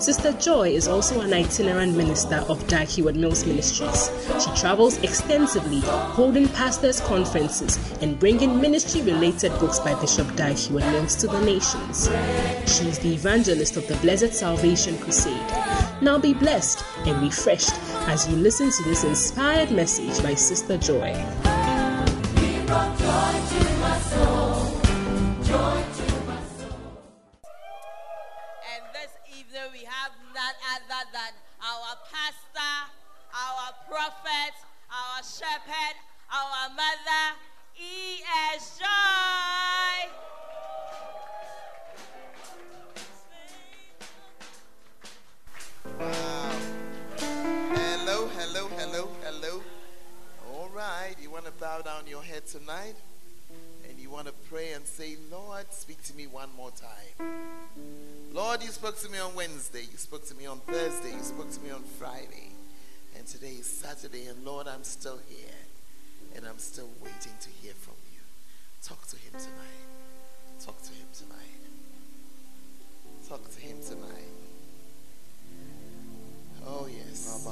Sister Joy is also an itinerant minister of Heward Mills Ministries. She travels extensively, holding pastors' conferences and bringing ministry related books by Bishop Heward Mills to the nations. She is the evangelist of the Blessed Salvation Crusade. Now be blessed and refreshed as you listen to this inspired message by Sister Joy. Prophet, our shepherd, our mother, E.S. Joy. Wow. Hello, hello, hello, hello. All right. You want to bow down your head tonight? And you want to pray and say, Lord, speak to me one more time. Lord, you spoke to me on Wednesday. You spoke to me on Thursday. You spoke to me on Friday. Today is Saturday. And Lord, I'm still here. And I'm still waiting to hear from you. Talk to him tonight. Talk to him tonight. Talk to him tonight. Oh, yes.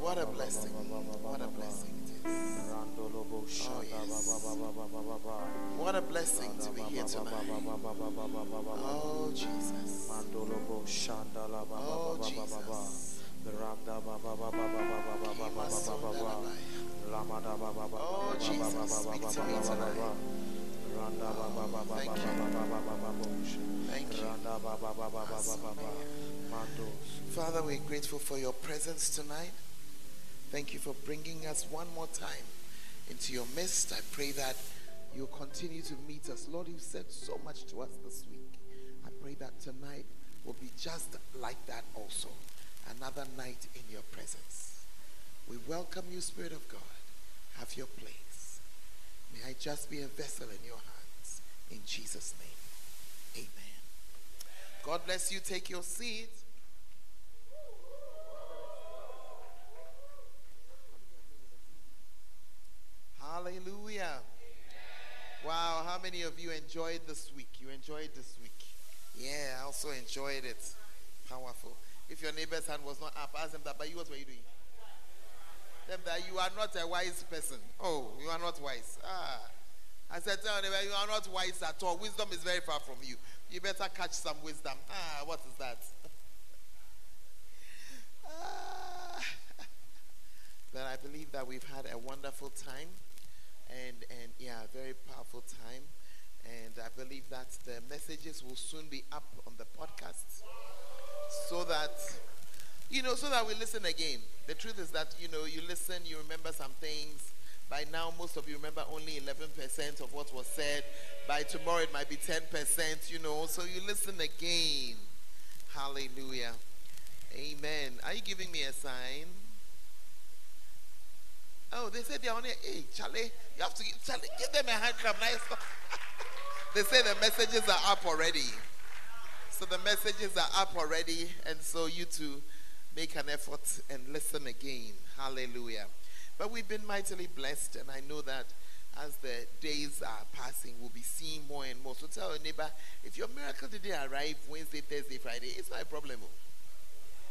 What a blessing. What a blessing it is. Oh, yes. What a blessing to be here tonight. Oh, Jesus. Oh, Jesus. Father, we're grateful for your presence tonight. Thank you for bringing us one more time into your midst. I pray that you'll continue to meet us. Lord, you've said so much to us this week. I pray that tonight will be just like that also. Another night in your presence. We welcome you, Spirit of God. Have your place. May I just be a vessel in your hands. In Jesus' name. Amen. God bless you. Take your seat. Hallelujah. Wow, how many of you enjoyed this week? You enjoyed this week? Yeah, I also enjoyed it. Powerful. If your neighbor's hand was not up, ask them that, but you, what were you doing? Them that you are not a wise person. Oh, you are not wise. Ah. I said, tell them you are not wise at all. Wisdom is very far from you. You better catch some wisdom. Ah, what is that? ah. But I believe that we've had a wonderful time and and yeah, very powerful time. And I believe that the messages will soon be up on the podcast, that you know, so that we listen again. The truth is that you know, you listen, you remember some things. By now, most of you remember only 11% of what was said. By tomorrow, it might be 10%. You know, so you listen again. Hallelujah. Amen. Are you giving me a sign? Oh, they said they're on it. Hey, Charlie, you have to give, Charlie, give them a hand clap. Nice. they say the messages are up already. So the messages are up already, and so you to make an effort and listen again. Hallelujah. But we've been mightily blessed, and I know that as the days are passing, we'll be seeing more and more. So tell your neighbor, if your miracle didn't arrive Wednesday, Thursday, Friday, it's not a problem.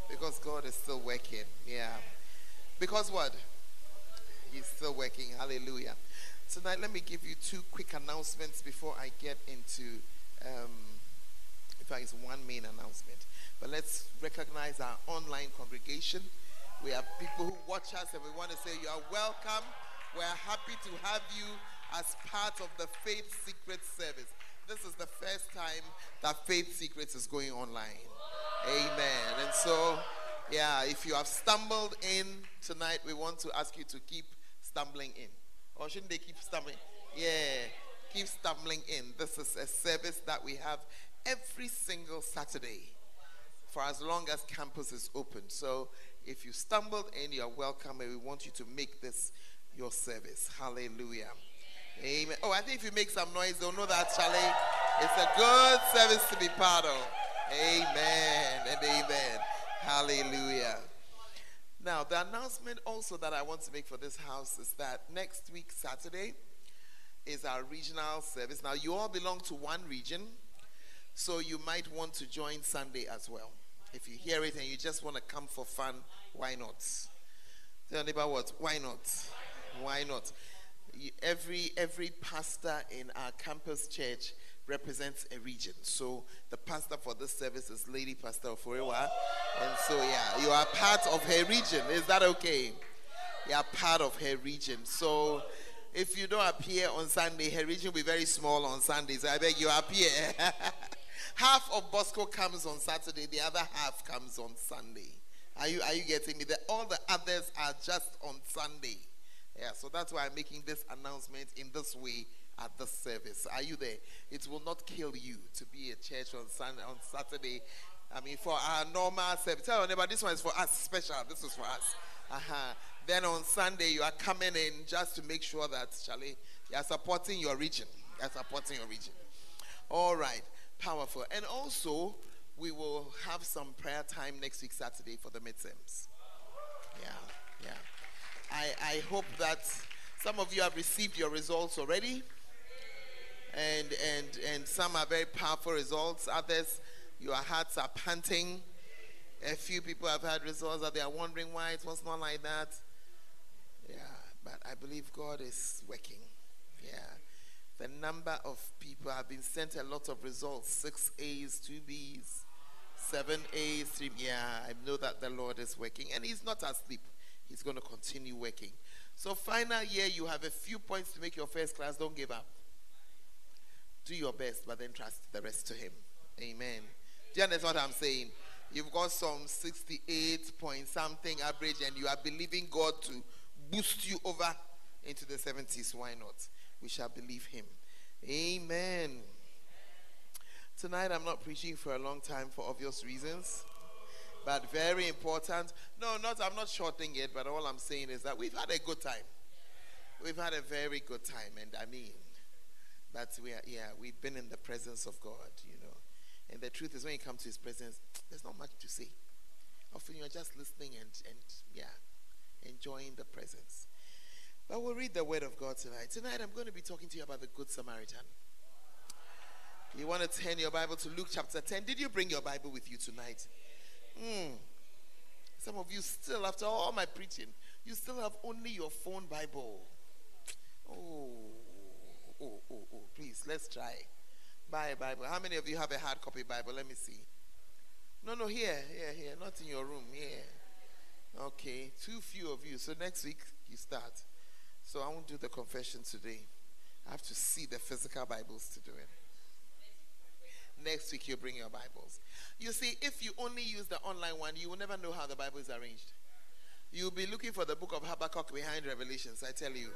Because God is still working. Yeah. Because what? He's still working. Hallelujah. Tonight, let me give you two quick announcements before I get into, um, in fact, it's one main announcement. But let's recognize our online congregation. We have people who watch us, and we want to say you are welcome. We're happy to have you as part of the Faith Secrets service. This is the first time that Faith Secrets is going online. Amen. And so, yeah, if you have stumbled in tonight, we want to ask you to keep stumbling in. Or shouldn't they keep stumbling? Yeah, keep stumbling in. This is a service that we have every single Saturday for as long as campus is open. So if you stumbled in, you're welcome, and we want you to make this your service. Hallelujah. Amen. Oh, I think if you make some noise, they'll know that Charlie. it's a good service to be part of. Amen and amen. Hallelujah. Now, the announcement also that I want to make for this house is that next week, Saturday, is our regional service. Now, you all belong to one region, so you might want to join Sunday as well. If you hear it and you just want to come for fun, why not? Tell neighbor what? Why not? Why not? Every every pastor in our campus church represents a region. So the pastor for this service is Lady Pastor Oforewa. And so yeah, you are part of her region. Is that okay? You are part of her region. So if you don't appear on Sunday, her region will be very small on Sundays. So I beg you appear. half of Bosco comes on Saturday, the other half comes on Sunday. Are you are you getting me? That all the others are just on Sunday. Yeah, so that's why I'm making this announcement in this way at the service. Are you there? It will not kill you to be a church on Sunday on Saturday. I mean, for our normal service. Tell your neighbor, this one is for us special. This is for us. Uh-huh. Then on Sunday, you are coming in just to make sure that, Charlie, you are supporting your region. You are supporting your region. All right. Powerful. And also, we will have some prayer time next week, Saturday, for the midterms. Yeah. Yeah. I, I hope that some of you have received your results already and and and some are very powerful results. Others, your hearts are panting. A few people have had results that they are wondering why it was not like that. Yeah, but I believe God is working. Yeah. The number of people have been sent a lot of results six A's, two B's, seven A's, three. Yeah, I know that the Lord is working and He's not asleep. He's going to continue working. So, final year, you have a few points to make your first class. Don't give up. Do your best, but then trust the rest to Him. Amen. Do you understand what I'm saying? You've got some 68 point something average, and you are believing God to boost you over into the 70s. Why not? We shall believe Him. Amen. Tonight, I'm not preaching for a long time for obvious reasons, but very important. No, not I'm not shorting it, but all I'm saying is that we've had a good time. We've had a very good time, and I mean, that we are, yeah, we've been in the presence of God, you know. And the truth is, when you come to His presence, there's not much to say. Often you're just listening and, and yeah, enjoying the presence. But we'll read the Word of God tonight. Tonight, I'm going to be talking to you about the Good Samaritan. You want to turn your Bible to Luke chapter 10. Did you bring your Bible with you tonight? Mm. Some of you still, after all my preaching, you still have only your phone Bible. Oh oh, oh, oh, please, let's try. Buy a Bible. How many of you have a hard copy Bible? Let me see. No, no, here, here, here. Not in your room. Here. Okay. Too few of you. So next week you start. So I won't do the confession today. I have to see the physical Bibles to do it. Next week you bring your Bibles. You see, if you only use the online one, you will never know how the Bible is arranged. You'll be looking for the book of Habakkuk behind Revelations, I tell you.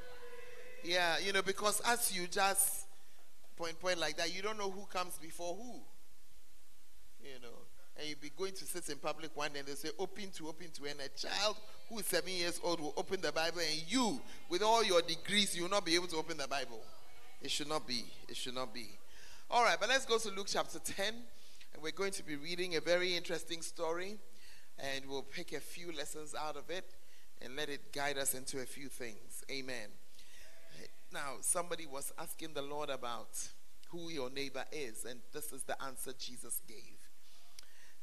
Yeah, you know, because as you just point point like that, you don't know who comes before who. You know, and you'll be going to sit in public one day and they say open to open to, and a child who is seven years old will open the Bible, and you, with all your degrees, you will not be able to open the Bible. It should not be. It should not be. All right, but let's go to Luke chapter 10, and we're going to be reading a very interesting story, and we'll pick a few lessons out of it and let it guide us into a few things. Amen. Now, somebody was asking the Lord about who your neighbor is, and this is the answer Jesus gave.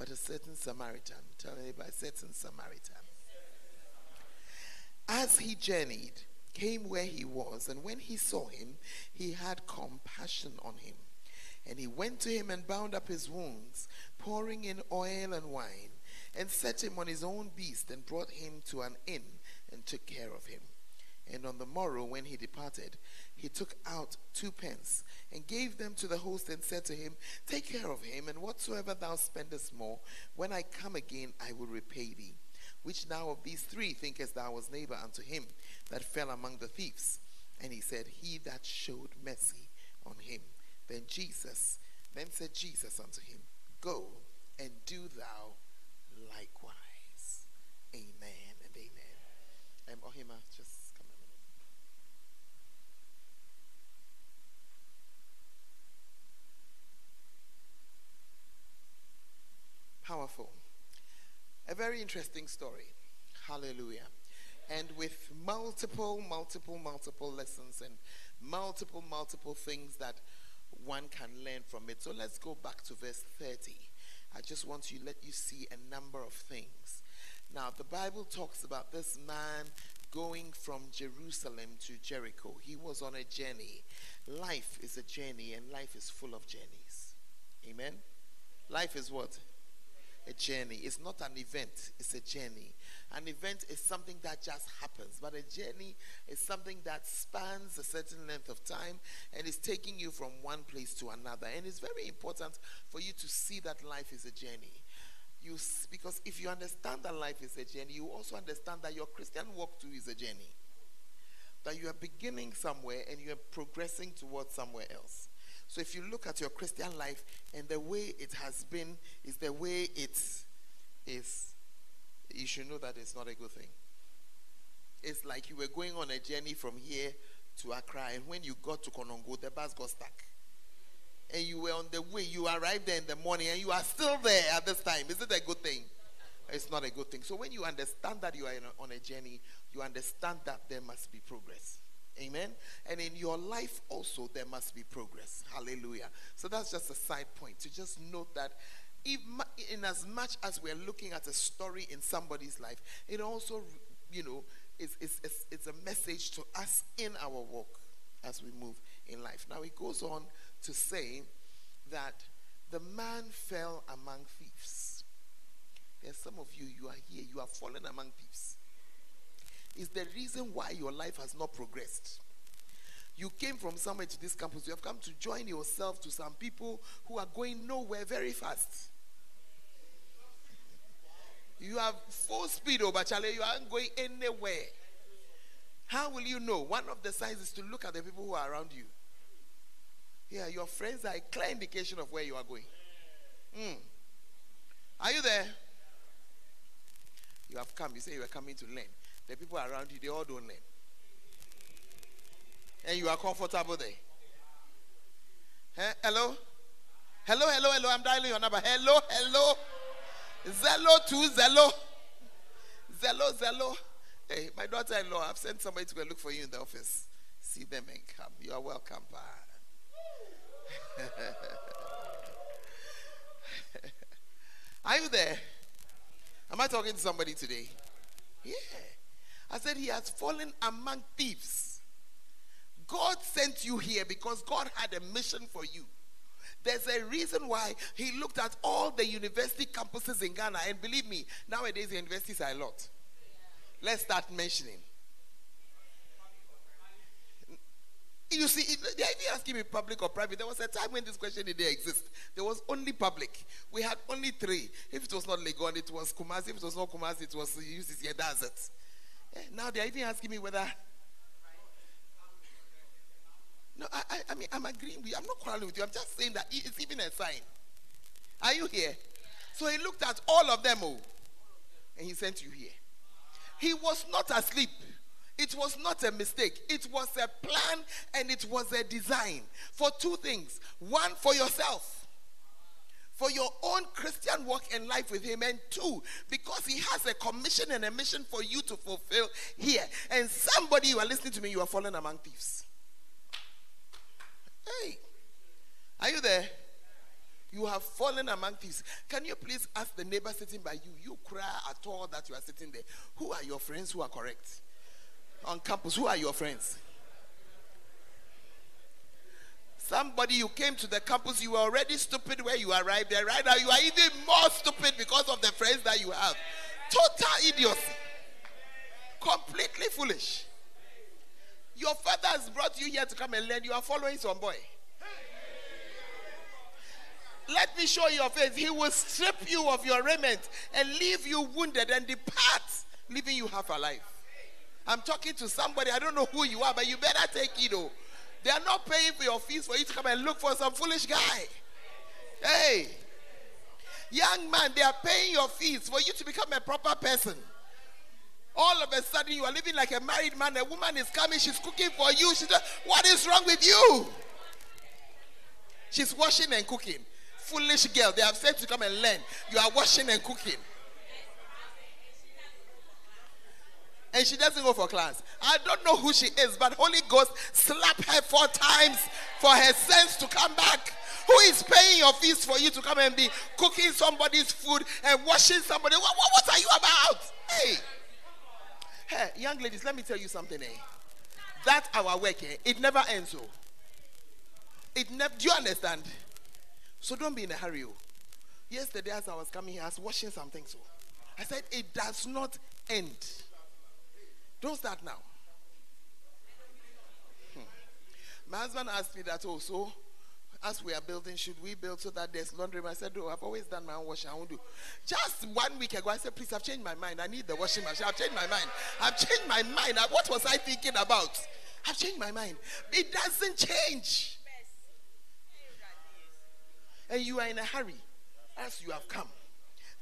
But a certain Samaritan, tell me by a certain Samaritan, as he journeyed, came where he was, and when he saw him, he had compassion on him. And he went to him and bound up his wounds, pouring in oil and wine, and set him on his own beast, and brought him to an inn, and took care of him. And on the morrow, when he departed, he took out two pence and gave them to the host and said to him, Take care of him, and whatsoever thou spendest more, when I come again, I will repay thee. Which now of these three thinkest thou was neighbor unto him that fell among the thieves? And he said, He that showed mercy on him. Then Jesus, then said Jesus unto him, Go and do thou likewise. Amen and amen. Um, Ohima, just come a minute. Powerful. A very interesting story. Hallelujah. And with multiple, multiple, multiple lessons and multiple, multiple things that one can learn from it. So let's go back to verse 30. I just want to let you see a number of things. Now, the Bible talks about this man going from Jerusalem to Jericho. He was on a journey. Life is a journey, and life is full of journeys. Amen? Life is what? A journey. It's not an event, it's a journey. An event is something that just happens, but a journey is something that spans a certain length of time and is taking you from one place to another. And it's very important for you to see that life is a journey. You, because if you understand that life is a journey, you also understand that your Christian walk too is a journey. That you are beginning somewhere and you are progressing towards somewhere else. So if you look at your Christian life and the way it has been is the way it is you should know that it's not a good thing. It's like you were going on a journey from here to Accra, and when you got to Konongo, the bus got stuck. And you were on the way, you arrived there in the morning, and you are still there at this time. Is it a good thing? It's not a good thing. So when you understand that you are on a journey, you understand that there must be progress. Amen. And in your life also, there must be progress. Hallelujah. So that's just a side point to just note that if, in as much as we're looking at a story in somebody's life, it also, you know, is, is, is, is a message to us in our walk as we move in life. Now, it goes on to say that the man fell among thieves. There's some of you, you are here, you are fallen among thieves. Is the reason why your life has not progressed. You came from somewhere to this campus. You have come to join yourself to some people who are going nowhere very fast. You have full speed over Charlie. You aren't going anywhere. How will you know? One of the signs is to look at the people who are around you. Yeah, your friends are a clear indication of where you are going. Mm. Are you there? You have come. You say you are coming to learn. The people around you, they all don't learn. And you are comfortable there. Hello? Hello, hello, hello. I'm dialing your number. Hello, hello. Zello to Zello. Zello, Zello. Hey, my daughter in law, I've sent somebody to go look for you in the office. See them and come. You are welcome, pa. are you there? Am I talking to somebody today? Yeah. I said he has fallen among thieves. God sent you here because God had a mission for you. There's a reason why he looked at all the university campuses in Ghana. And believe me, nowadays the universities are a lot. Let's start mentioning. You see, they even asking me public or private. There was a time when this question didn't exist. There was only public. We had only three. If it was not Legon, it was Kumasi. If it was not Kumasi, it was UCC. That's it. Now they're even asking me whether no, I, I, I mean, I'm agreeing with you. I'm not quarreling with you. I'm just saying that it's even a sign. Are you here? So he looked at all of them, oh, and he sent you here. He was not asleep. It was not a mistake. It was a plan and it was a design for two things. One, for yourself, for your own Christian walk and life with Him. And two, because He has a commission and a mission for you to fulfill here. And somebody, you are listening to me, you are falling among thieves. Hey, are you there? You have fallen among thieves. Can you please ask the neighbor sitting by you, you cry at all that you are sitting there? Who are your friends who are correct? On campus, who are your friends? Somebody you came to the campus, you were already stupid where you arrived there. Right now, you are even more stupid because of the friends that you have. Total idiocy. Completely foolish. Your father has brought you here to come and learn. You are following some boy. Let me show you your face. He will strip you of your raiment and leave you wounded and depart, leaving you half alive. I'm talking to somebody. I don't know who you are, but you better take it. Oh, they are not paying for your fees for you to come and look for some foolish guy. Hey, young man, they are paying your fees for you to become a proper person. All of a sudden, you are living like a married man. A woman is coming, she's cooking for you. She's what is wrong with you? She's washing and cooking. Foolish girl, they have said to come and learn. You are washing and cooking. And she doesn't go for class. I don't know who she is, but Holy Ghost slap her four times for her sense to come back. Who is paying your fees for you to come and be cooking somebody's food and washing somebody? What, what, what are you about? Hey. Hey, young ladies, let me tell you something, eh? That our work, eh, it never ends, oh. It never, do you understand? So don't be in a hurry, oh. Yesterday, as I was coming here, I was washing something, so I said, it does not end. Don't start now. Hmm. My husband asked me that also. As we are building, should we build so that there's laundry? I said, No, I've always done my own washing. I won't do. Just one week ago, I said, Please, I've changed my mind. I need the washing machine. I've changed my mind. I've changed my mind. What was I thinking about? I've changed my mind. It doesn't change. And you are in a hurry as you have come.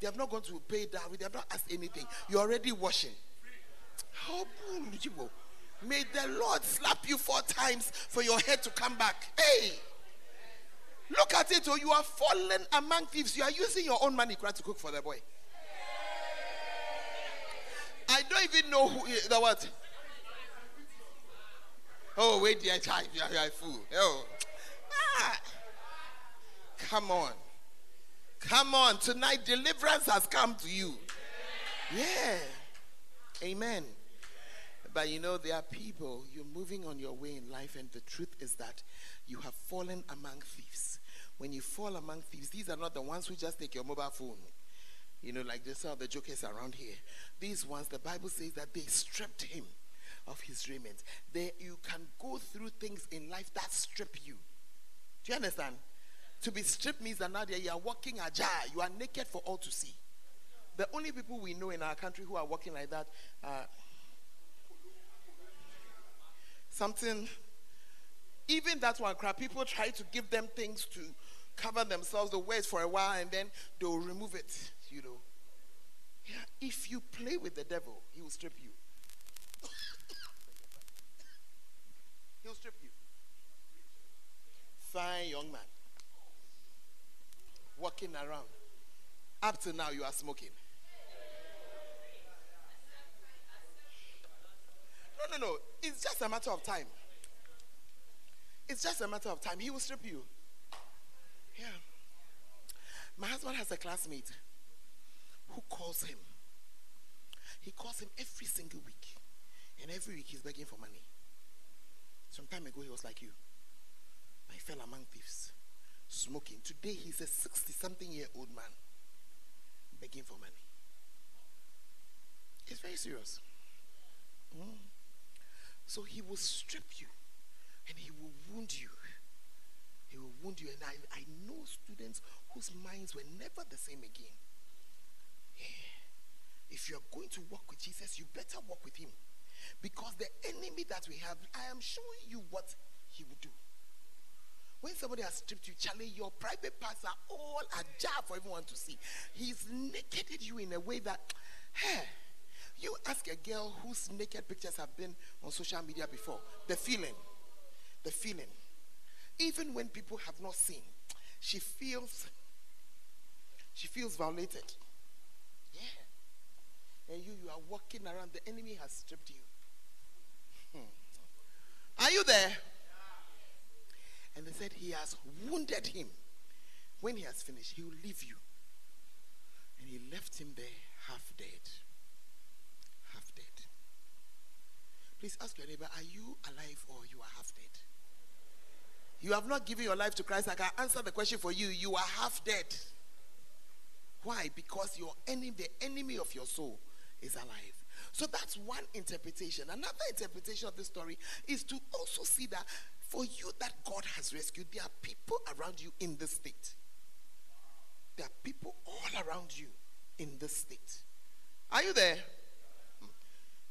They have not gone to pay that. They have not asked anything. You're already washing. How May the Lord slap you four times for your head to come back. Hey! Look at it, oh, you are fallen among thieves. You are using your own money to cook for the boy. I don't even know who the what. Oh, wait, dear child, you are a fool. Oh. Ah. Come on. Come on. Tonight, deliverance has come to you. Yeah. Amen. But you know, there are people, you're moving on your way in life, and the truth is that you have fallen among thieves. When you fall among thieves, these are not the ones who just take your mobile phone. You know, like this are the jokers around here. These ones, the Bible says that they stripped him of his raiment. There, you can go through things in life that strip you. Do you understand? To be stripped means that now you are walking ajar. You are naked for all to see. The only people we know in our country who are walking like that are something. Even that one crap, people try to give them things to cover themselves, the waist for a while, and then they'll remove it. You know. Yeah, if you play with the devil, he will strip you. He'll strip you. Fine young man. Walking around. Up to now, you are smoking. No, no, no. It's just a matter of time. It's just a matter of time. He will strip you. Yeah. My husband has a classmate who calls him. He calls him every single week. And every week he's begging for money. Some time ago he was like you. I fell among thieves, smoking. Today he's a 60 something year old man begging for money. It's very serious. Mm. So he will strip you and he will wound you. He will wound you. And I, I know students whose minds were never the same again. Yeah. If you're going to walk with Jesus, you better walk with him. Because the enemy that we have, I am showing you what he will do. When somebody has stripped you, Charlie, your private parts are all ajar for everyone to see. He's nakeded you in a way that, hey, you ask a girl whose naked pictures have been on social media before, the feeling, the feeling. Even when people have not seen, she feels, she feels violated. Yeah. And you, you are walking around, the enemy has stripped you. Hmm. Are you there? And they said, He has wounded him. When he has finished, he will leave you. And he left him there half dead. Please ask your neighbor, are you alive or you are half dead? You have not given your life to Christ. I can answer the question for you. You are half dead. Why? Because your enemy, the enemy of your soul, is alive. So that's one interpretation. Another interpretation of the story is to also see that for you that God has rescued, there are people around you in this state. There are people all around you in this state. Are you there?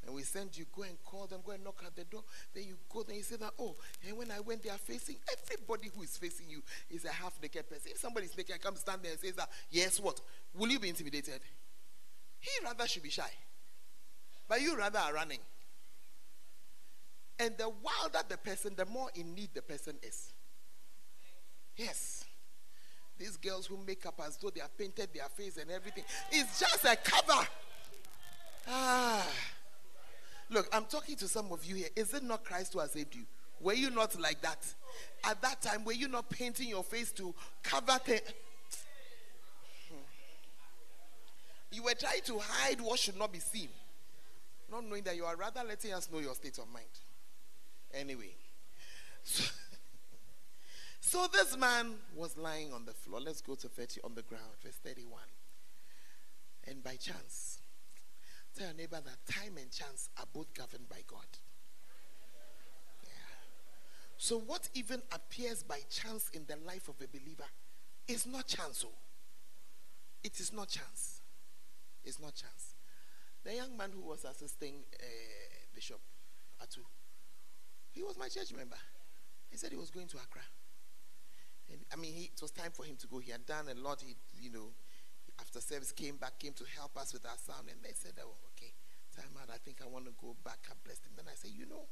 And we send you, go and call them, go and knock at the door. Then you go, then you say that, oh, and when I went, they are facing, everybody who is facing you is a half naked person. If somebody is naked and comes stand there and says that, yes, what? Will you be intimidated? He rather should be shy. But you rather are running. And the wilder the person, the more in need the person is. Yes. These girls who make up as though they have painted their face and everything, it's just a cover. Ah. Look, I'm talking to some of you here. Is it not Christ who has saved you? Were you not like that? At that time, were you not painting your face to cover the. Hmm. You were trying to hide what should not be seen, not knowing that you are rather letting us know your state of mind. Anyway, so, so this man was lying on the floor. Let's go to 30 on the ground, verse 31. And by chance, Tell your neighbor that time and chance are both governed by God. Yeah. So, what even appears by chance in the life of a believer is not chance. Oh. It is not chance. It's not chance. The young man who was assisting uh, Bishop Atu, he was my church member. He said he was going to Accra. And, I mean, he, it was time for him to go. He had done a lot. He, you know, after service came back, came to help us with our sound, and they said, "Oh, okay, time out. I think I want to go back." I blessed him. Then I said, "You know,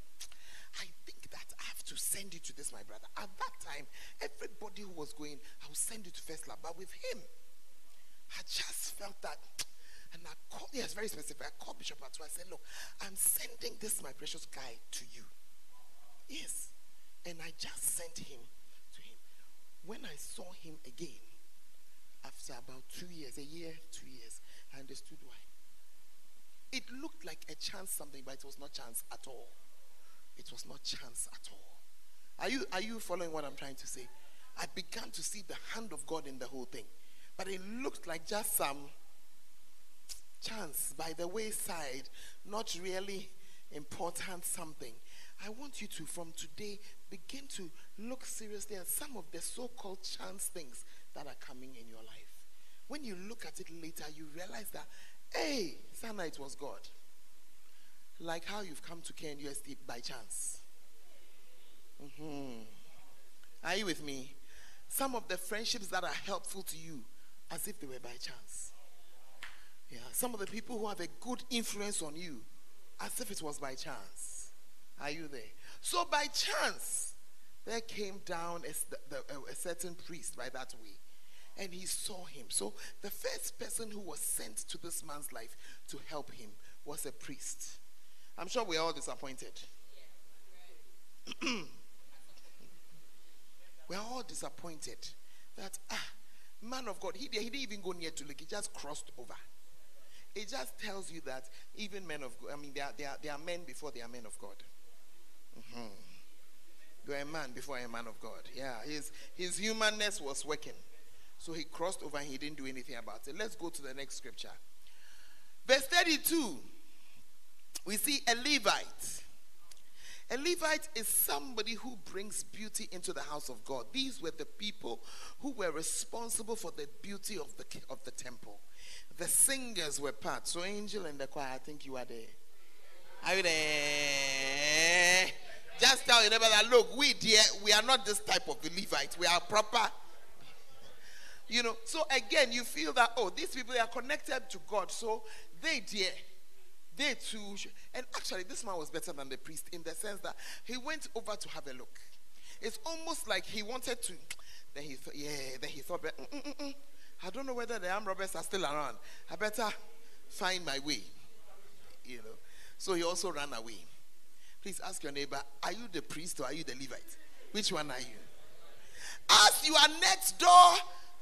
I think that I have to send you to this, my brother." At that time, everybody who was going, I will send you to First Love, but with him, I just felt that. And I called, yes, very specific. I called Bishop Atu. I said, Look, I'm sending this, my precious guy, to you. Yes. And I just sent him to him. When I saw him again, after about two years, a year, two years, I understood why. It looked like a chance something, but it was not chance at all. It was not chance at all. Are you are you following what I'm trying to say? I began to see the hand of God in the whole thing. But it looked like just some chance by the wayside, not really important something. I want you to, from today, begin to look seriously at some of the so called chance things that are coming in your life. When you look at it later, you realize that, hey, Sana, it was God. Like how you've come to KNUST by chance. Mm-hmm. Are you with me? Some of the friendships that are helpful to you, as if they were by chance. Yeah, some of the people who have a good influence on you, as if it was by chance. Are you there? So by chance, there came down a, a certain priest by that way and he saw him. So the first person who was sent to this man's life to help him was a priest. I'm sure we're all disappointed. we're all disappointed that, ah, man of God, he, he didn't even go near to look, he just crossed over. It just tells you that even men of God, I mean, they are, they are, they are men before they are men of God. Mm-hmm. You are a man before a man of God. Yeah, his, his humanness was working. So he crossed over and he didn't do anything about it. Let's go to the next scripture. Verse 32. We see a Levite. A Levite is somebody who brings beauty into the house of God. These were the people who were responsible for the beauty of the, of the temple. The singers were part. So, angel in the choir, I think you are there. Are you there? Just tell your neighbor that look, we dear, we are not this type of Levite. We are proper you know, so again, you feel that, oh, these people they are connected to God, so they dare. They too. And actually, this man was better than the priest in the sense that he went over to have a look. It's almost like he wanted to. Then he thought, yeah, then he thought, mm, mm, mm, I don't know whether the armed robbers are still around. I better find my way. You know. So he also ran away. Please ask your neighbor, are you the priest or are you the Levite? Which one are you? As you are next door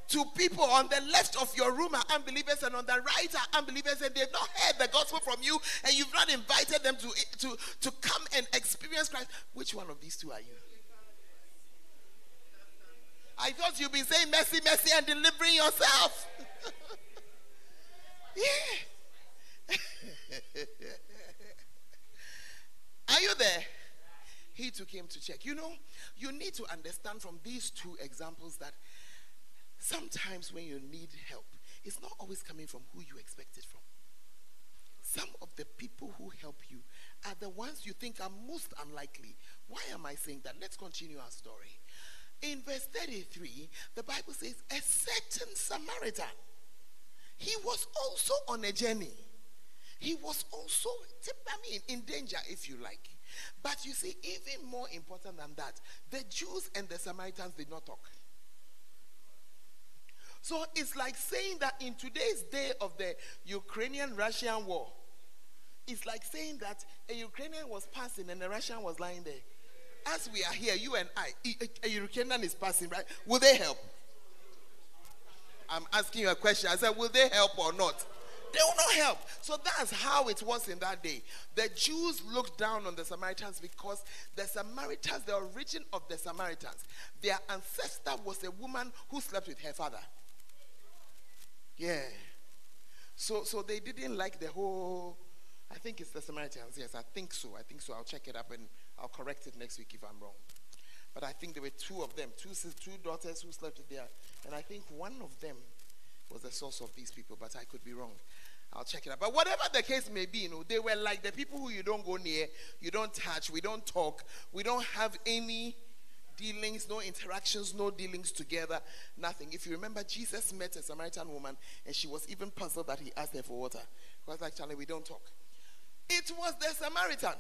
to people on the left of your room are unbelievers and on the right are unbelievers and they've not heard the gospel from you and you've not invited them to, to, to come and experience Christ. Which one of these two are you? I thought you'd be saying mercy, mercy and delivering yourself. yeah. Are you there? He took him to check. You know, you need to understand from these two examples that sometimes when you need help, it's not always coming from who you expect it from. Some of the people who help you are the ones you think are most unlikely. Why am I saying that? Let's continue our story. In verse 33, the Bible says, A certain Samaritan, he was also on a journey. He was also, I mean, in danger, if you like. But you see, even more important than that, the Jews and the Samaritans did not talk. So it's like saying that in today's day of the Ukrainian Russian war, it's like saying that a Ukrainian was passing and a Russian was lying there. As we are here, you and I, a Ukrainian is passing, right? Will they help? I'm asking you a question. I said, will they help or not? They will not help. So that's how it was in that day. The Jews looked down on the Samaritans because the Samaritans, the origin of the Samaritans, their ancestor was a woman who slept with her father. Yeah. So so they didn't like the whole I think it's the Samaritans. Yes, I think so. I think so. I'll check it up and I'll correct it next week if I'm wrong. But I think there were two of them, two two daughters who slept there, and I think one of them was the source of these people, but I could be wrong. I'll check it out. But whatever the case may be, you know, they were like the people who you don't go near, you don't touch, we don't talk, we don't have any dealings, no interactions, no dealings together, nothing. If you remember, Jesus met a Samaritan woman and she was even puzzled that he asked her for water. Because actually we don't talk. It was the Samaritan,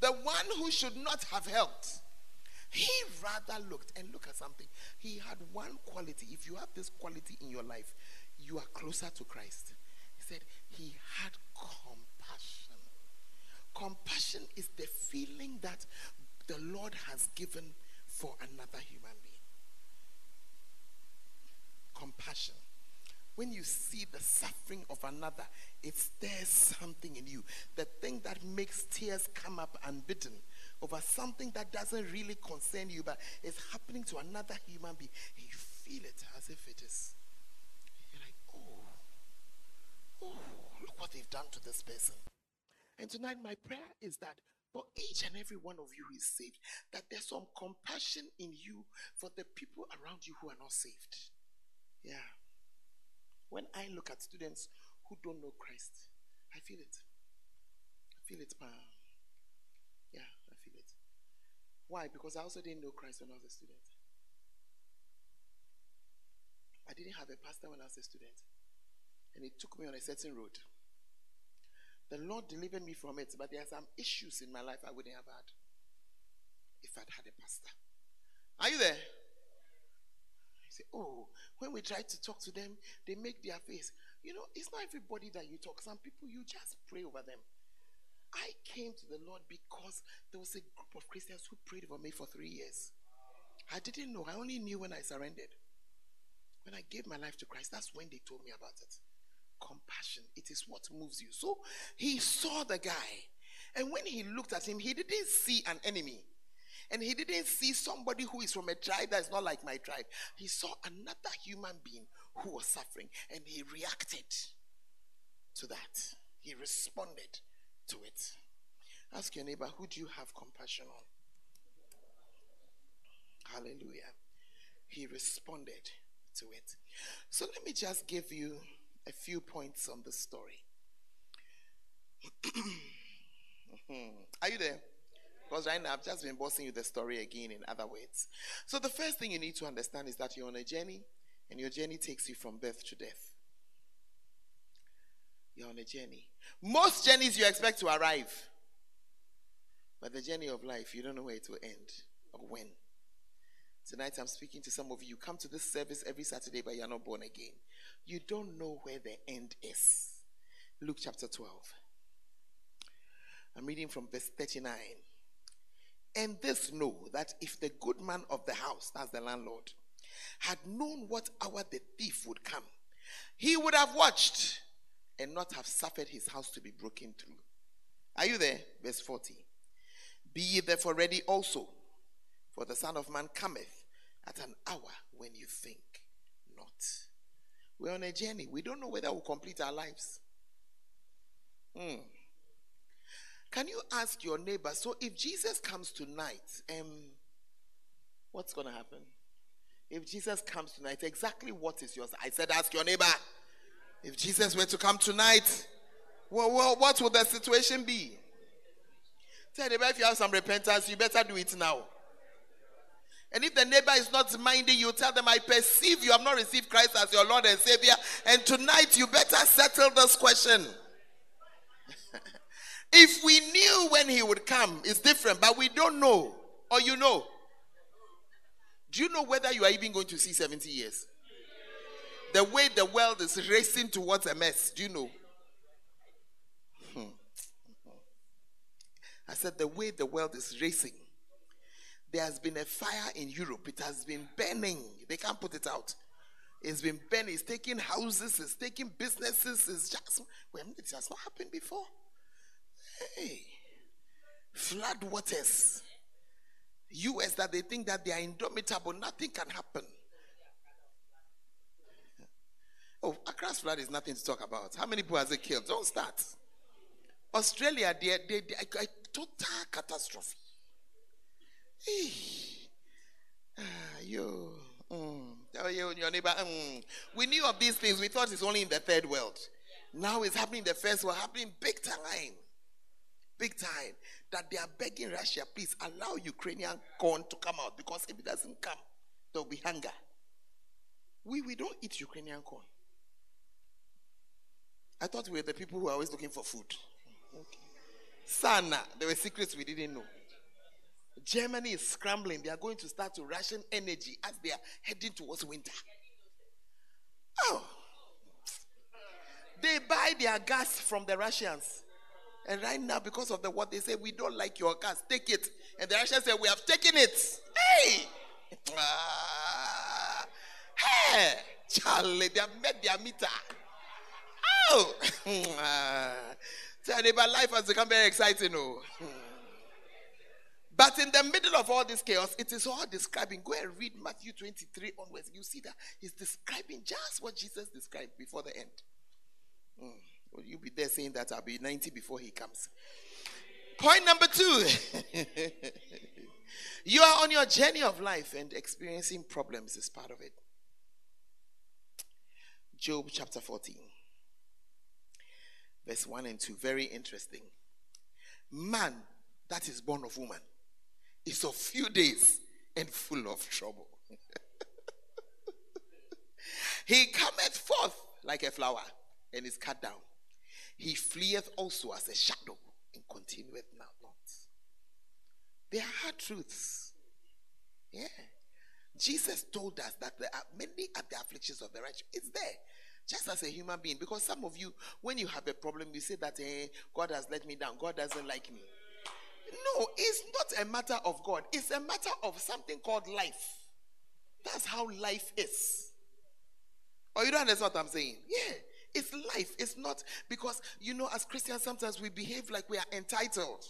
the one who should not have helped. He rather looked and look at something. He had one quality. If you have this quality in your life, you are closer to Christ. He said he had compassion. Compassion is the feeling that the Lord has given for another human being. Compassion. When you see the suffering of another, it stirs something in you. The thing that makes tears come up unbidden over something that doesn't really concern you, but is happening to another human being. And you feel it as if it is. You're like, oh, oh, look what they've done to this person. And tonight, my prayer is that for each and every one of you is saved, that there's some compassion in you for the people around you who are not saved. Yeah. When I look at students who don't know Christ, I feel it. I feel it, man. Yeah, I feel it. Why? Because I also didn't know Christ when I was a student. I didn't have a pastor when I was a student. And it took me on a certain road. The Lord delivered me from it, but there are some issues in my life I wouldn't have had if I'd had a pastor. Are you there? I say, oh, when we try to talk to them, they make their face. You know, it's not everybody that you talk. Some people you just pray over them. I came to the Lord because there was a group of Christians who prayed for me for three years. I didn't know. I only knew when I surrendered. When I gave my life to Christ, that's when they told me about it. Compassion. It is what moves you. So he saw the guy. And when he looked at him, he didn't see an enemy. And he didn't see somebody who is from a tribe that's not like my tribe. He saw another human being who was suffering. And he reacted to that. He responded to it. Ask your neighbor, who do you have compassion on? Hallelujah. He responded to it. So let me just give you a few points on the story. Mm-hmm. Are you there? Because right now I've just been bossing you the story again in other words. So the first thing you need to understand is that you're on a journey, and your journey takes you from birth to death. You're on a journey. Most journeys you expect to arrive, but the journey of life, you don't know where it will end or when. Tonight I'm speaking to some of you. You come to this service every Saturday, but you're not born again. You don't know where the end is. Luke chapter 12. I'm reading from verse 39. And this know that if the good man of the house, that's the landlord, had known what hour the thief would come, he would have watched and not have suffered his house to be broken through. Are you there? Verse 40. Be ye therefore ready also, for the Son of Man cometh at an hour when you think not. We're on a journey. We don't know whether we'll complete our lives. Hmm. Can you ask your neighbor? So, if Jesus comes tonight, um, what's going to happen? If Jesus comes tonight, exactly what is yours? I said, ask your neighbor. If Jesus were to come tonight, well, well what would the situation be? Tell neighbor if you have some repentance, you better do it now. And if the neighbor is not minding you, tell them, I perceive you have not received Christ as your Lord and Savior. And tonight you better settle this question. if we knew when he would come, it's different, but we don't know. Or you know. Do you know whether you are even going to see 70 years? The way the world is racing towards a mess, do you know? Hmm. I said, the way the world is racing, there has been a fire in Europe. It has been burning. They can't put it out. It's been burning. It's taking houses. It's taking businesses. It's just well, it has not happened before. Hey, flood waters. US that they think that they are indomitable. Nothing can happen. Oh, Accra's flood is nothing to talk about. How many people has it killed? Don't start. Australia, they, they, they, a, a total catastrophe. Ah, you. Mm. Tell you your neighbor. Mm. We knew of these things. We thought it's only in the third world. Now it's happening in the first world, happening big time. Big time. That they are begging Russia, please allow Ukrainian corn to come out because if it doesn't come, there will be hunger. We, we don't eat Ukrainian corn. I thought we were the people who are always looking for food. Okay. Sana, there were secrets we didn't know. Germany is scrambling. They are going to start to ration energy as they are heading towards winter. Oh. They buy their gas from the Russians. And right now, because of the what they say, we don't like your gas. Take it. And the Russians say, We have taken it. Hey! Ah. Hey! Charlie, they have met their meter. Oh! Tell neighbor, life has become very exciting. Oh. But in the middle of all this chaos, it is all describing. Go and read Matthew 23 onwards. You see that he's describing just what Jesus described before the end. Mm. Will you be there saying that I'll be 90 before he comes? Point number two you are on your journey of life and experiencing problems is part of it. Job chapter 14, verse 1 and 2. Very interesting. Man that is born of woman is of few days and full of trouble. he cometh forth like a flower and is cut down. He fleeth also as a shadow and continueth not. There are hard truths. Yeah. Jesus told us that there are many are the afflictions of the righteous. It's there. Just as a human being. Because some of you, when you have a problem, you say that eh, God has let me down. God doesn't like me. No, it's not a matter of God. It's a matter of something called life. That's how life is. Or oh, you don't understand what I'm saying? Yeah. It's life. It's not because, you know, as Christians, sometimes we behave like we are entitled.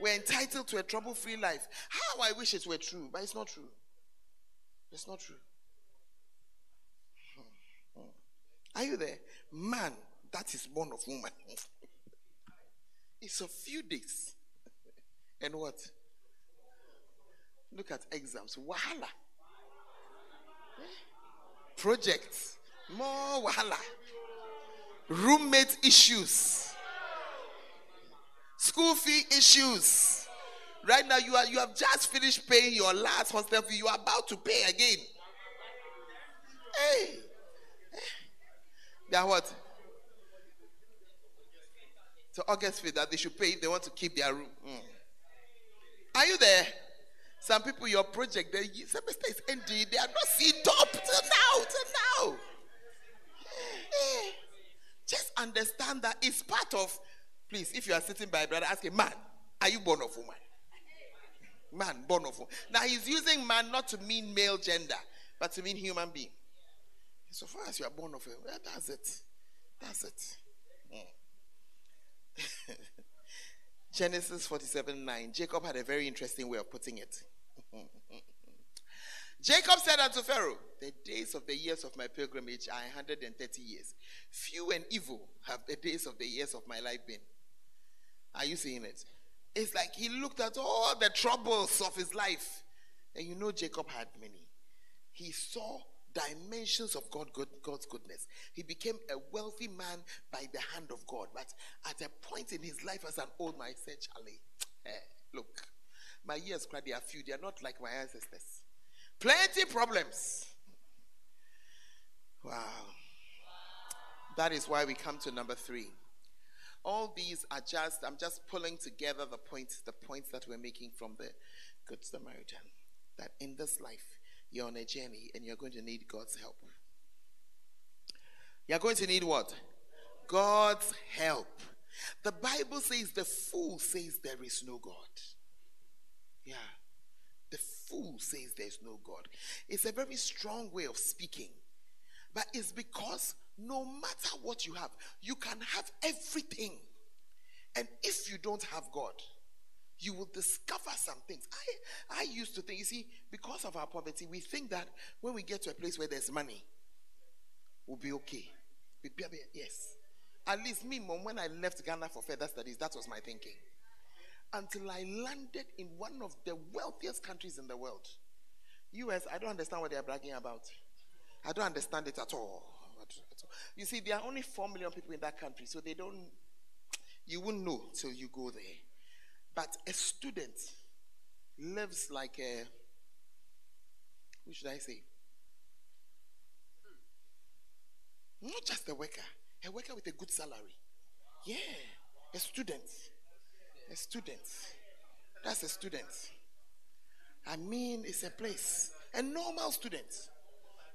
We're entitled to a trouble free life. How I wish it were true, but it's not true. It's not true. Hmm. Are you there? Man that is born of woman. it's a few days. And what? Look at exams. Wahala. Projects. More wahala roommate issues, school fee issues. Right now, you are you have just finished paying your last hostel fee. You are about to pay again. Hey, they are what? So August fee that they should pay if they want to keep their room. Mm. Are you there? Some people, your project, the semester is ending. They are not seeing top till now. Till now. Just understand that it's part of. Please, if you are sitting by a brother, ask him, man, are you born of woman? Man, born of woman. Now he's using man not to mean male gender, but to mean human being. So far as you are born of a, that's it. That's it. Genesis 47 9. Jacob had a very interesting way of putting it. Jacob said unto Pharaoh, The days of the years of my pilgrimage are 130 years. Few and evil have the days of the years of my life been. Are you seeing it? It's like he looked at all the troubles of his life. And you know, Jacob had many. He saw dimensions of God, God, God's goodness. He became a wealthy man by the hand of God. But at a point in his life as an old man, he said, Charlie, eh, look, my years they are few. They are not like my ancestors. Plenty problems. Wow. That is why we come to number three. All these are just, I'm just pulling together the points, the points that we're making from the Good Samaritan. That in this life, you're on a journey and you're going to need God's help. You're going to need what? God's help. The Bible says the fool says there is no God. Yeah. The fool says there's no God. It's a very strong way of speaking. But it's because no matter what you have, you can have everything. And if you don't have God, you will discover some things. I, I used to think, you see, because of our poverty, we think that when we get to a place where there's money, we'll be okay. We'll be, yes. At least me, mom, when I left Ghana for further studies, that was my thinking until I landed in one of the wealthiest countries in the world. US, I don't understand what they're bragging about. I don't understand it at all. You see, there are only 4 million people in that country, so they don't, you wouldn't know till you go there. But a student lives like a, who should I say? Not just a worker, a worker with a good salary. Yeah, a student. A student. That's a student. I mean, it's a place. A normal student.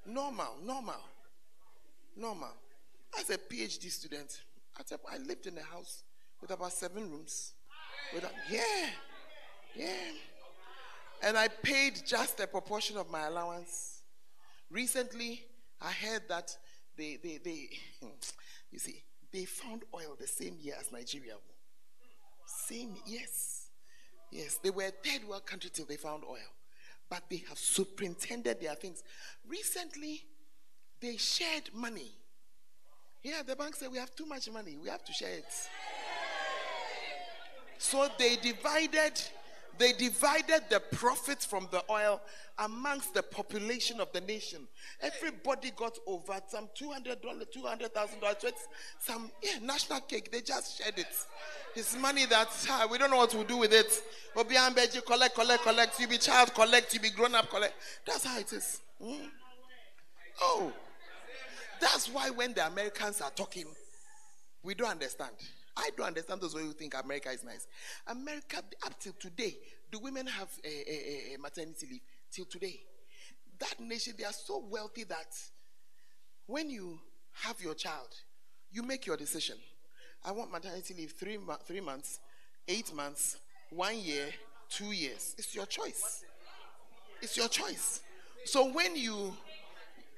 Normal, normal. Normal. As a PhD student, I lived in a house with about seven rooms. With a, yeah, yeah. And I paid just a proportion of my allowance. Recently, I heard that they, they, they, you see, they found oil the same year as Nigeria. Same, yes. Yes, they were a third world country till they found oil. But they have superintended their things. Recently, they shared money. Yeah, the bank said we have too much money. We have to share it. So they divided they divided the profits from the oil amongst the population of the nation. Everybody got over some two hundred dollar, two hundred thousand dollars, some yeah, national cake. They just shared it. It's money that uh, we don't know what to do with it. you collect, collect, collect. You be child collect, you be grown up collect. That's how it is. Mm. Oh, that's why when the Americans are talking, we don't understand. I don't understand those who think America is nice. America, up till today, the women have a, a, a maternity leave? Till today. That nation, they are so wealthy that when you have your child, you make your decision. I want maternity leave three, three months, eight months, one year, two years. It's your choice. It's your choice. So when you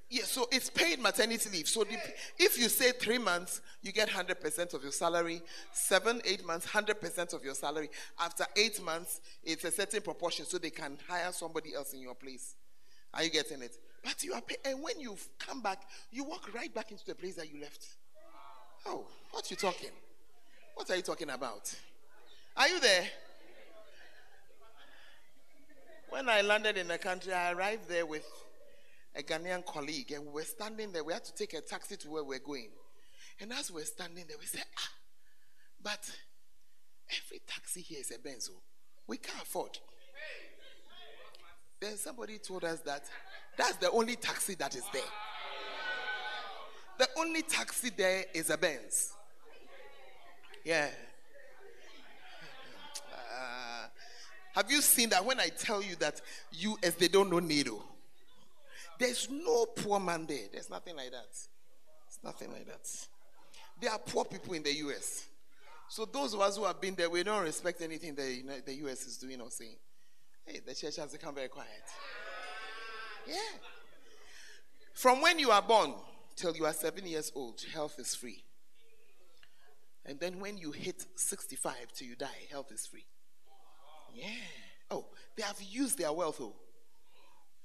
yeah, so it's paid maternity leave. So the, if you say three months, you get 100% of your salary. Seven, eight months, 100% of your salary. After eight months, it's a certain proportion so they can hire somebody else in your place. Are you getting it? But you are. And when you come back, you walk right back into the place that you left. Oh, what are you talking? What are you talking about? Are you there? When I landed in the country, I arrived there with a Ghanaian colleague, and we were standing there. We had to take a taxi to where we we're going. And as we we're standing there, we said, ah, but every taxi here is a Benzo. We can't afford. Then somebody told us that that's the only taxi that is there. The only taxi there is a Benz. Yeah. Uh, have you seen that when I tell you that you, as they don't know needle? There's no poor man there. There's nothing like that. It's nothing like that. There are poor people in the US. So those of us who have been there, we don't respect anything the, the US is doing or saying. Hey, the church has become very quiet. Yeah. From when you are born till you are seven years old, health is free. And then when you hit 65 till you die, health is free. Yeah. Oh, they have used their wealth. Oh.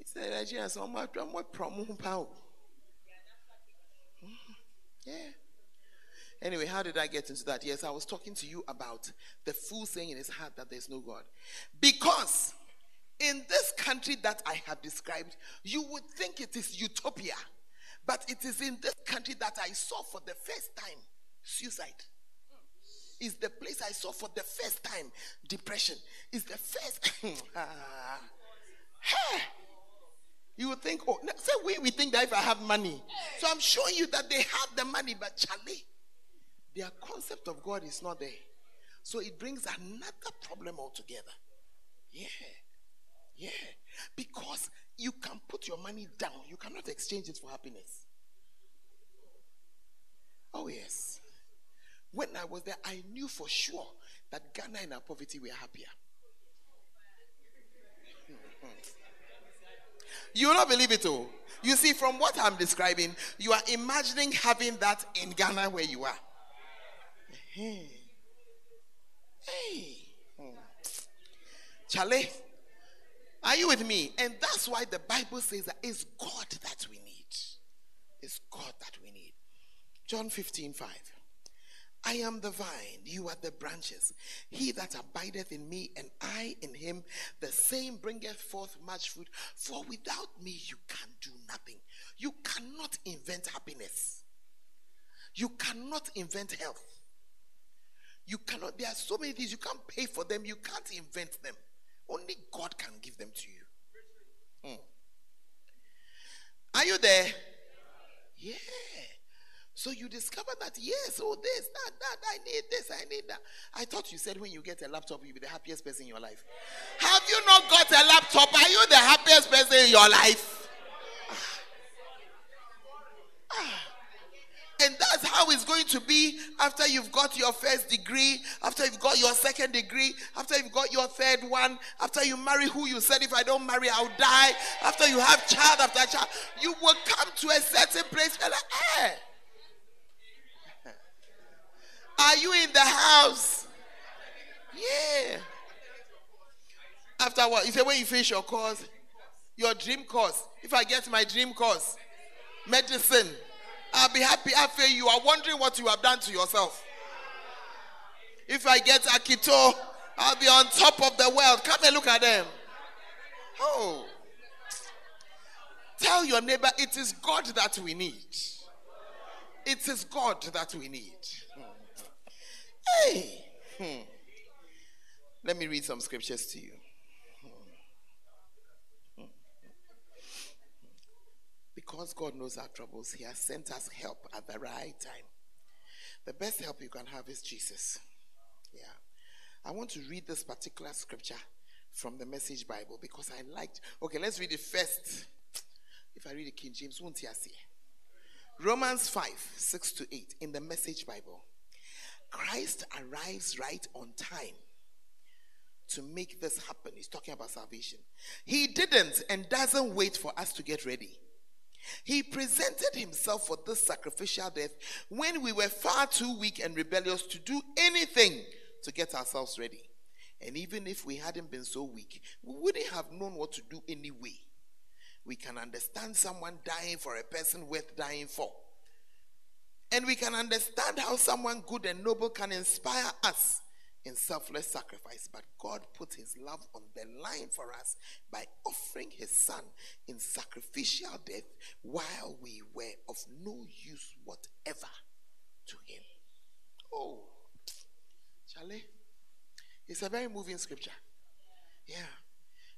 He said, Nigerians, I'm promo Yeah. Anyway, how did I get into that? Yes, I was talking to you about the fool saying in his heart that there's no God. Because in this country that I have described, you would think it is utopia. But it is in this country that I saw for the first time suicide. Is the place I saw for the first time depression. Is the first. Ah. You would think, oh, say we, we think that if I have money. So I'm showing you that they have the money, but Charlie, their concept of God is not there. So it brings another problem altogether. Yeah. Yeah. Because you can put your money down, you cannot exchange it for happiness. Oh, yes. When I was there, I knew for sure that Ghana in our poverty were happier. Hmm, hmm. You will not believe it all. You see, from what I'm describing, you are imagining having that in Ghana where you are. Hey. Hey. Hmm. Charlie, are you with me? And that's why the Bible says that it's God that we need. It's God that we need. John 15, 5. I am the vine, you are the branches. He that abideth in me, and I in him, the same bringeth forth much fruit. For without me, you can do nothing. You cannot invent happiness, you cannot invent health. You cannot, there are so many things you can't pay for them, you can't invent them. Only God can give them to you. Hmm. Are you there? Yeah. So you discover that yes, oh this, that, that, I need this, I need that. I thought you said when you get a laptop, you'll be the happiest person in your life. Have you not got a laptop? Are you the happiest person in your life? Ah. Ah. And that's how it's going to be after you've got your first degree, after you've got your second degree, after you've got your third one, after you marry who you said, if I don't marry, I'll die, after you have child after child. You will come to a certain place and like, hey. Are you in the house? Yeah. After what? You say when you finish your course, your dream course. If I get my dream course, medicine, I'll be happy I feel you are wondering what you have done to yourself. If I get Akito, I'll be on top of the world. Come and look at them. Oh. Tell your neighbor it is God that we need. It is God that we need. Hey. Hmm. Let me read some scriptures to you. Because God knows our troubles, He has sent us help at the right time. The best help you can have is Jesus. Yeah. I want to read this particular scripture from the Message Bible because I liked. Okay, let's read it first. If I read the King James, won't you see? Romans 5 6 to 8 in the Message Bible. Christ arrives right on time to make this happen. He's talking about salvation. He didn't and doesn't wait for us to get ready. He presented himself for this sacrificial death when we were far too weak and rebellious to do anything to get ourselves ready. And even if we hadn't been so weak, we wouldn't have known what to do anyway. We can understand someone dying for a person worth dying for. And we can understand how someone good and noble can inspire us in selfless sacrifice. But God put his love on the line for us by offering his son in sacrificial death while we were of no use whatever to him. Oh, Charlie, it's a very moving scripture. Yeah.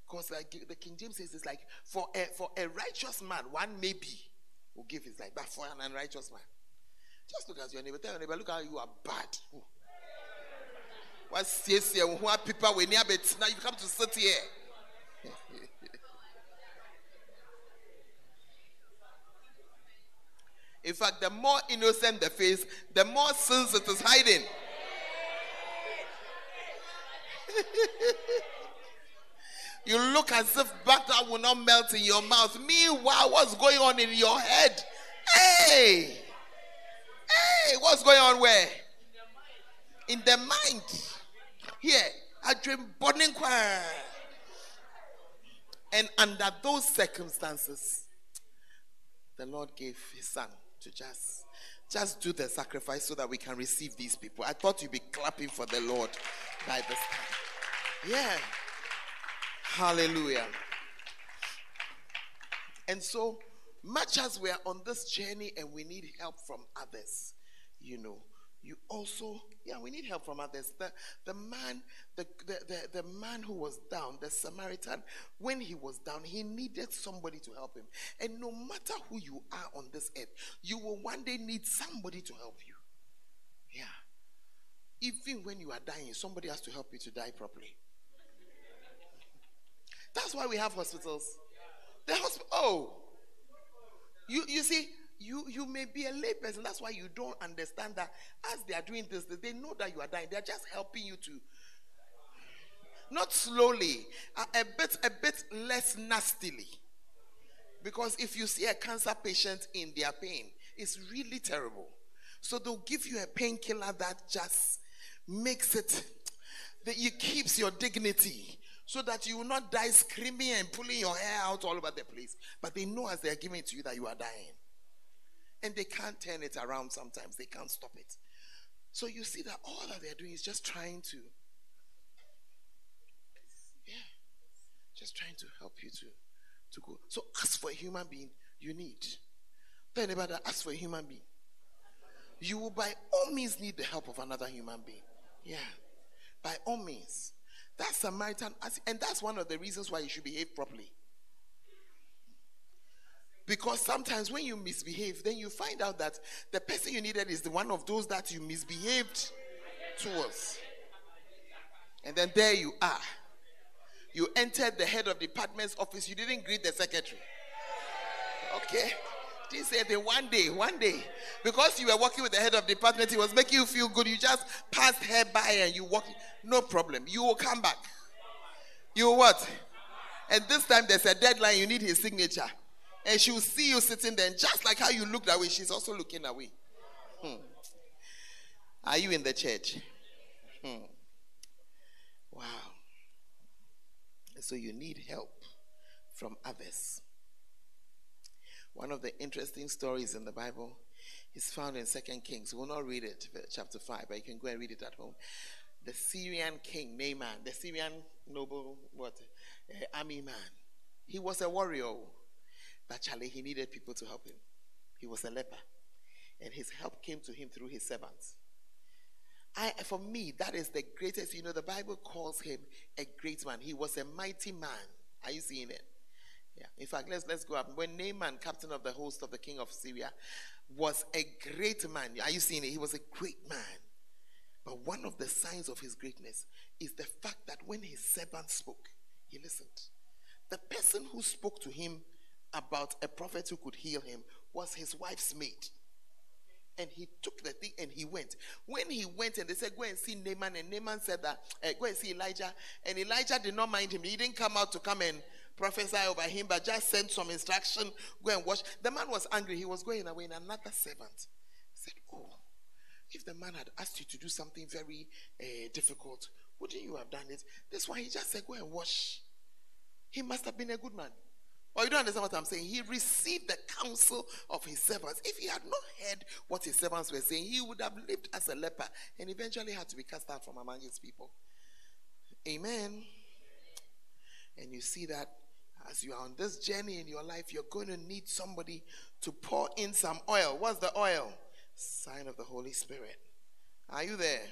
Because like the King James says it's like for a for a righteous man, one maybe will give his life, but for an unrighteous man, just look at your neighbor. Tell your neighbor, look how you are bad. What's yes here? What people when you now you come to sit here. In fact, the more innocent the face, the more sins it is hiding. you look as if butter will not melt in your mouth. Meanwhile, what's going on in your head? Hey! Hey, what's going on where? In the mind. Here, I dream burning choir. And under those circumstances, the Lord gave his son to just just do the sacrifice so that we can receive these people. I thought you'd be clapping for the Lord by this time. Yeah. Hallelujah. And so much as we are on this journey and we need help from others, you know, you also yeah we need help from others. The the man the, the the, the man who was down the samaritan when he was down he needed somebody to help him. And no matter who you are on this earth you will one day need somebody to help you. Yeah. Even when you are dying somebody has to help you to die properly. That's why we have hospitals. The hospital oh you you see you you may be a layperson. That's why you don't understand that as they are doing this, they know that you are dying. They're just helping you to not slowly, a, a bit a bit less nastily. Because if you see a cancer patient in their pain, it's really terrible. So they'll give you a painkiller that just makes it that it keeps your dignity so that you will not die screaming and pulling your hair out all over the place. But they know as they are giving it to you that you are dying. And they can't turn it around sometimes, they can't stop it. So you see that all that they're doing is just trying to, yeah, just trying to help you to, to go. So ask for a human being you need. Tell anybody that ask for a human being. You will by all means need the help of another human being. Yeah. By all means. That's Samaritan, and that's one of the reasons why you should behave properly. Because sometimes when you misbehave, then you find out that the person you needed is the one of those that you misbehaved towards. And then there you are. You entered the head of department's office, you didn't greet the secretary. Okay? Didn't say that one day, one day. Because you were working with the head of department, he was making you feel good. You just passed her by and you walk. No problem. You will come back. You what? And this time there's a deadline, you need his signature and she will see you sitting there. And just like how you looked away, she's also looking away. Hmm. Are you in the church? Hmm. Wow. So you need help from others. One of the interesting stories in the Bible is found in Second Kings. We'll not read it, chapter 5, but you can go and read it at home. The Syrian king, Naaman, the Syrian noble, what, uh, army man. He was a warrior. But Charlie, he needed people to help him. He was a leper. And his help came to him through his servants. I, for me, that is the greatest. You know, the Bible calls him a great man. He was a mighty man. Are you seeing it? Yeah. In fact, let's let's go up. When Naaman, captain of the host of the king of Syria, was a great man. Are you seeing it? He was a great man. But one of the signs of his greatness is the fact that when his servant spoke, he listened. The person who spoke to him about a prophet who could heal him was his wife's maid. And he took the thing and he went. When he went and they said, Go and see Naaman, and Naaman said that, uh, Go and see Elijah. And Elijah did not mind him. He didn't come out to come and prophesy over him, but just sent some instruction, Go and wash. The man was angry. He was going away, and another servant said, Oh, if the man had asked you to do something very uh, difficult, wouldn't you have done it? This one, he just said, Go and wash. He must have been a good man. Or you don't understand what I'm saying? He received the counsel of his servants. If he had not heard what his servants were saying, he would have lived as a leper and eventually had to be cast out from among his people. Amen. And you see that as you are on this journey in your life, you're going to need somebody to pour in some oil. What's the oil? Sign of the Holy Spirit. Are you there?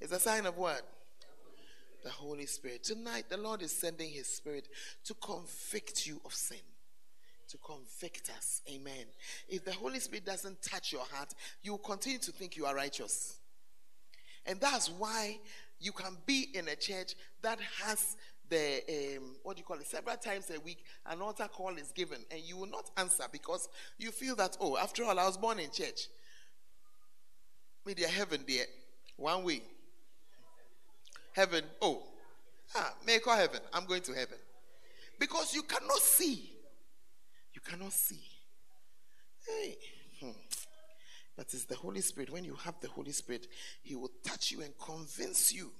It's a sign of what? the Holy Spirit. Tonight, the Lord is sending His Spirit to convict you of sin, to convict us. Amen. If the Holy Spirit doesn't touch your heart, you will continue to think you are righteous. And that's why you can be in a church that has the um, what do you call it several times a week an altar call is given and you will not answer because you feel that oh after all i was born in church media heaven there one way Heaven. Oh, ah, may call heaven. I'm going to heaven. Because you cannot see. You cannot see. Hey. Hmm. But it's the Holy Spirit. When you have the Holy Spirit, He will touch you and convince you,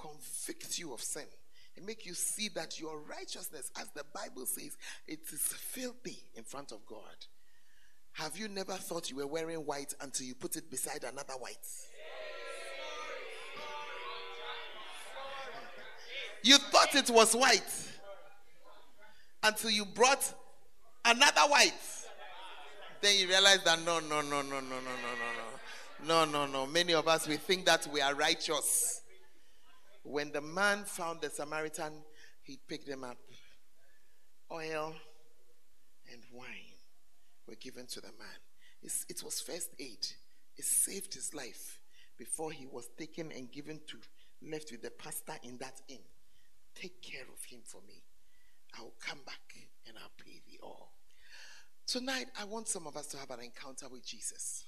convict you of sin. And make you see that your righteousness, as the Bible says, it is filthy in front of God. Have you never thought you were wearing white until you put it beside another white? You thought it was white until you brought another white. Then you realize that no, no, no, no, no, no, no, no, no, no, no, no. Many of us we think that we are righteous. When the man found the Samaritan, he picked them up. Oil and wine were given to the man. It's, it was first aid. It saved his life before he was taken and given to, left with the pastor in that inn. Take care of him for me. I will come back and I'll pay thee all. Tonight, I want some of us to have an encounter with Jesus.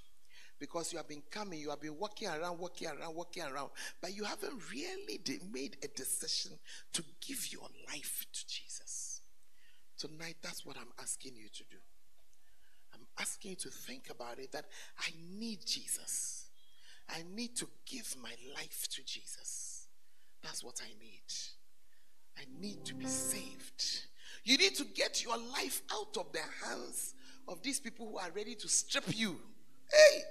Because you have been coming, you have been walking around, walking around, walking around, but you haven't really made a decision to give your life to Jesus. Tonight, that's what I'm asking you to do. I'm asking you to think about it that I need Jesus. I need to give my life to Jesus. That's what I need. I need to be saved. You need to get your life out of the hands of these people who are ready to strip you. Hey!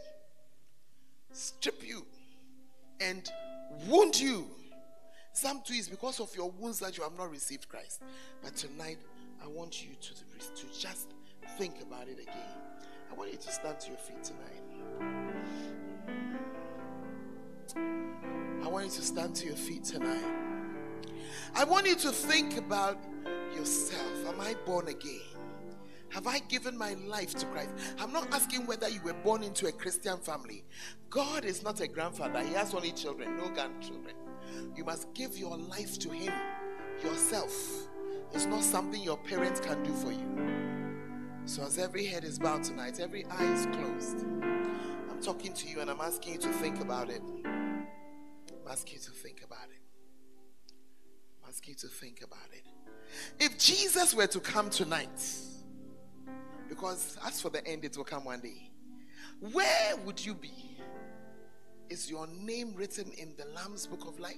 Strip you and wound you. Some too is because of your wounds that you have not received Christ. But tonight, I want you to, to just think about it again. I want you to stand to your feet tonight. I want you to stand to your feet tonight. I want you to think about yourself. Am I born again? Have I given my life to Christ? I'm not asking whether you were born into a Christian family. God is not a grandfather, He has only children, no grandchildren. You must give your life to Him yourself. It's not something your parents can do for you. So, as every head is bowed tonight, every eye is closed, I'm talking to you and I'm asking you to think about it. I'm asking you to think about it ask you to think about it. If Jesus were to come tonight, because as for the end, it will come one day, where would you be? Is your name written in the Lamb's book of life?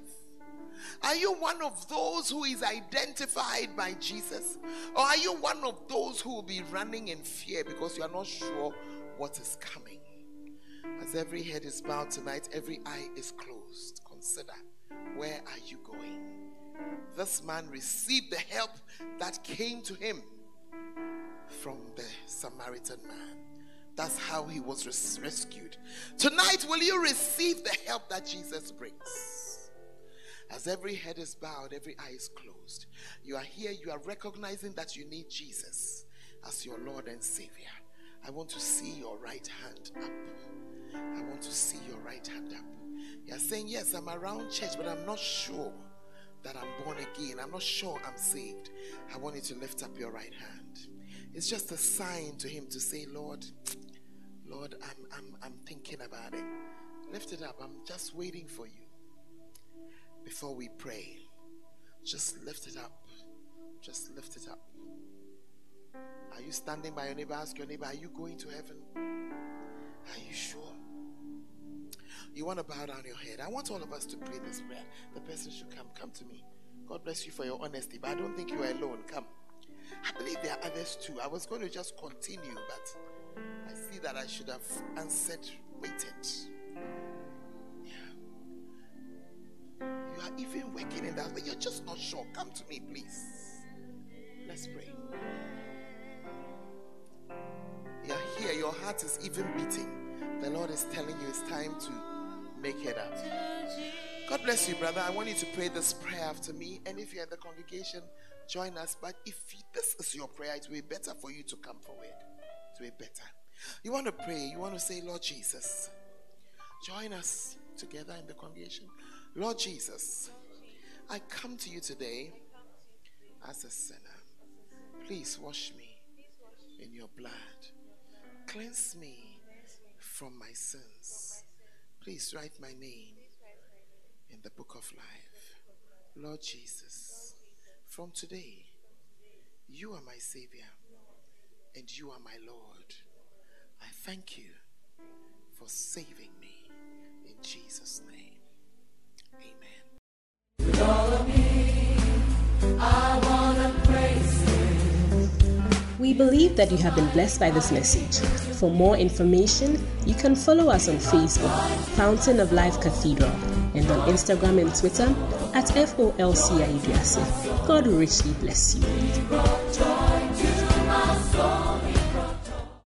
Are you one of those who is identified by Jesus? Or are you one of those who will be running in fear because you are not sure what is coming? As every head is bowed tonight, every eye is closed. Consider where are you going? this man received the help that came to him from the Samaritan man. That's how he was res- rescued. Tonight, will you receive the help that Jesus brings? As every head is bowed, every eye is closed. You are here, you are recognizing that you need Jesus as your Lord and Savior. I want to see your right hand up. I want to see your right hand up. You're saying, Yes, I'm around church, but I'm not sure that I'm born again. I'm not sure I'm saved. I want you to lift up your right hand. It's just a sign to Him to say, Lord, Lord, I'm, I'm, I'm thinking about it. Lift it up. I'm just waiting for you. Before we pray, just lift it up. Just lift it up. Are you standing by your neighbor? Ask your neighbor, Are you going to heaven? Are you sure? You want to bow down your head. I want all of us to pray this prayer. The person should come. Come to me. God bless you for your honesty, but I don't think you are alone. Come. I believe there are others too. I was going to just continue, but I see that I should have answered, waited. Yeah. You are even working in that, but you're just not sure. Come to me, please. Let's pray. You're here, your heart is even beating. The Lord is telling you it's time to make it up. God bless you, brother. I want you to pray this prayer after me. And if you're in the congregation, join us. But if this is your prayer, it will be better for you to come forward. It will be better. You want to pray. You want to say, Lord Jesus, join us together in the congregation. Lord Jesus, I come to you today as a sinner. Please wash me in your blood. Cleanse me from my sins. Please write my name in the book of life. Lord Jesus, from today, you are my Savior and you are my Lord. I thank you for saving me in Jesus' name. Amen. We believe that you have been blessed by this message. For more information, you can follow us on Facebook, Fountain of Life Cathedral, and on Instagram and Twitter at FOLCIAUDASI. God richly bless you.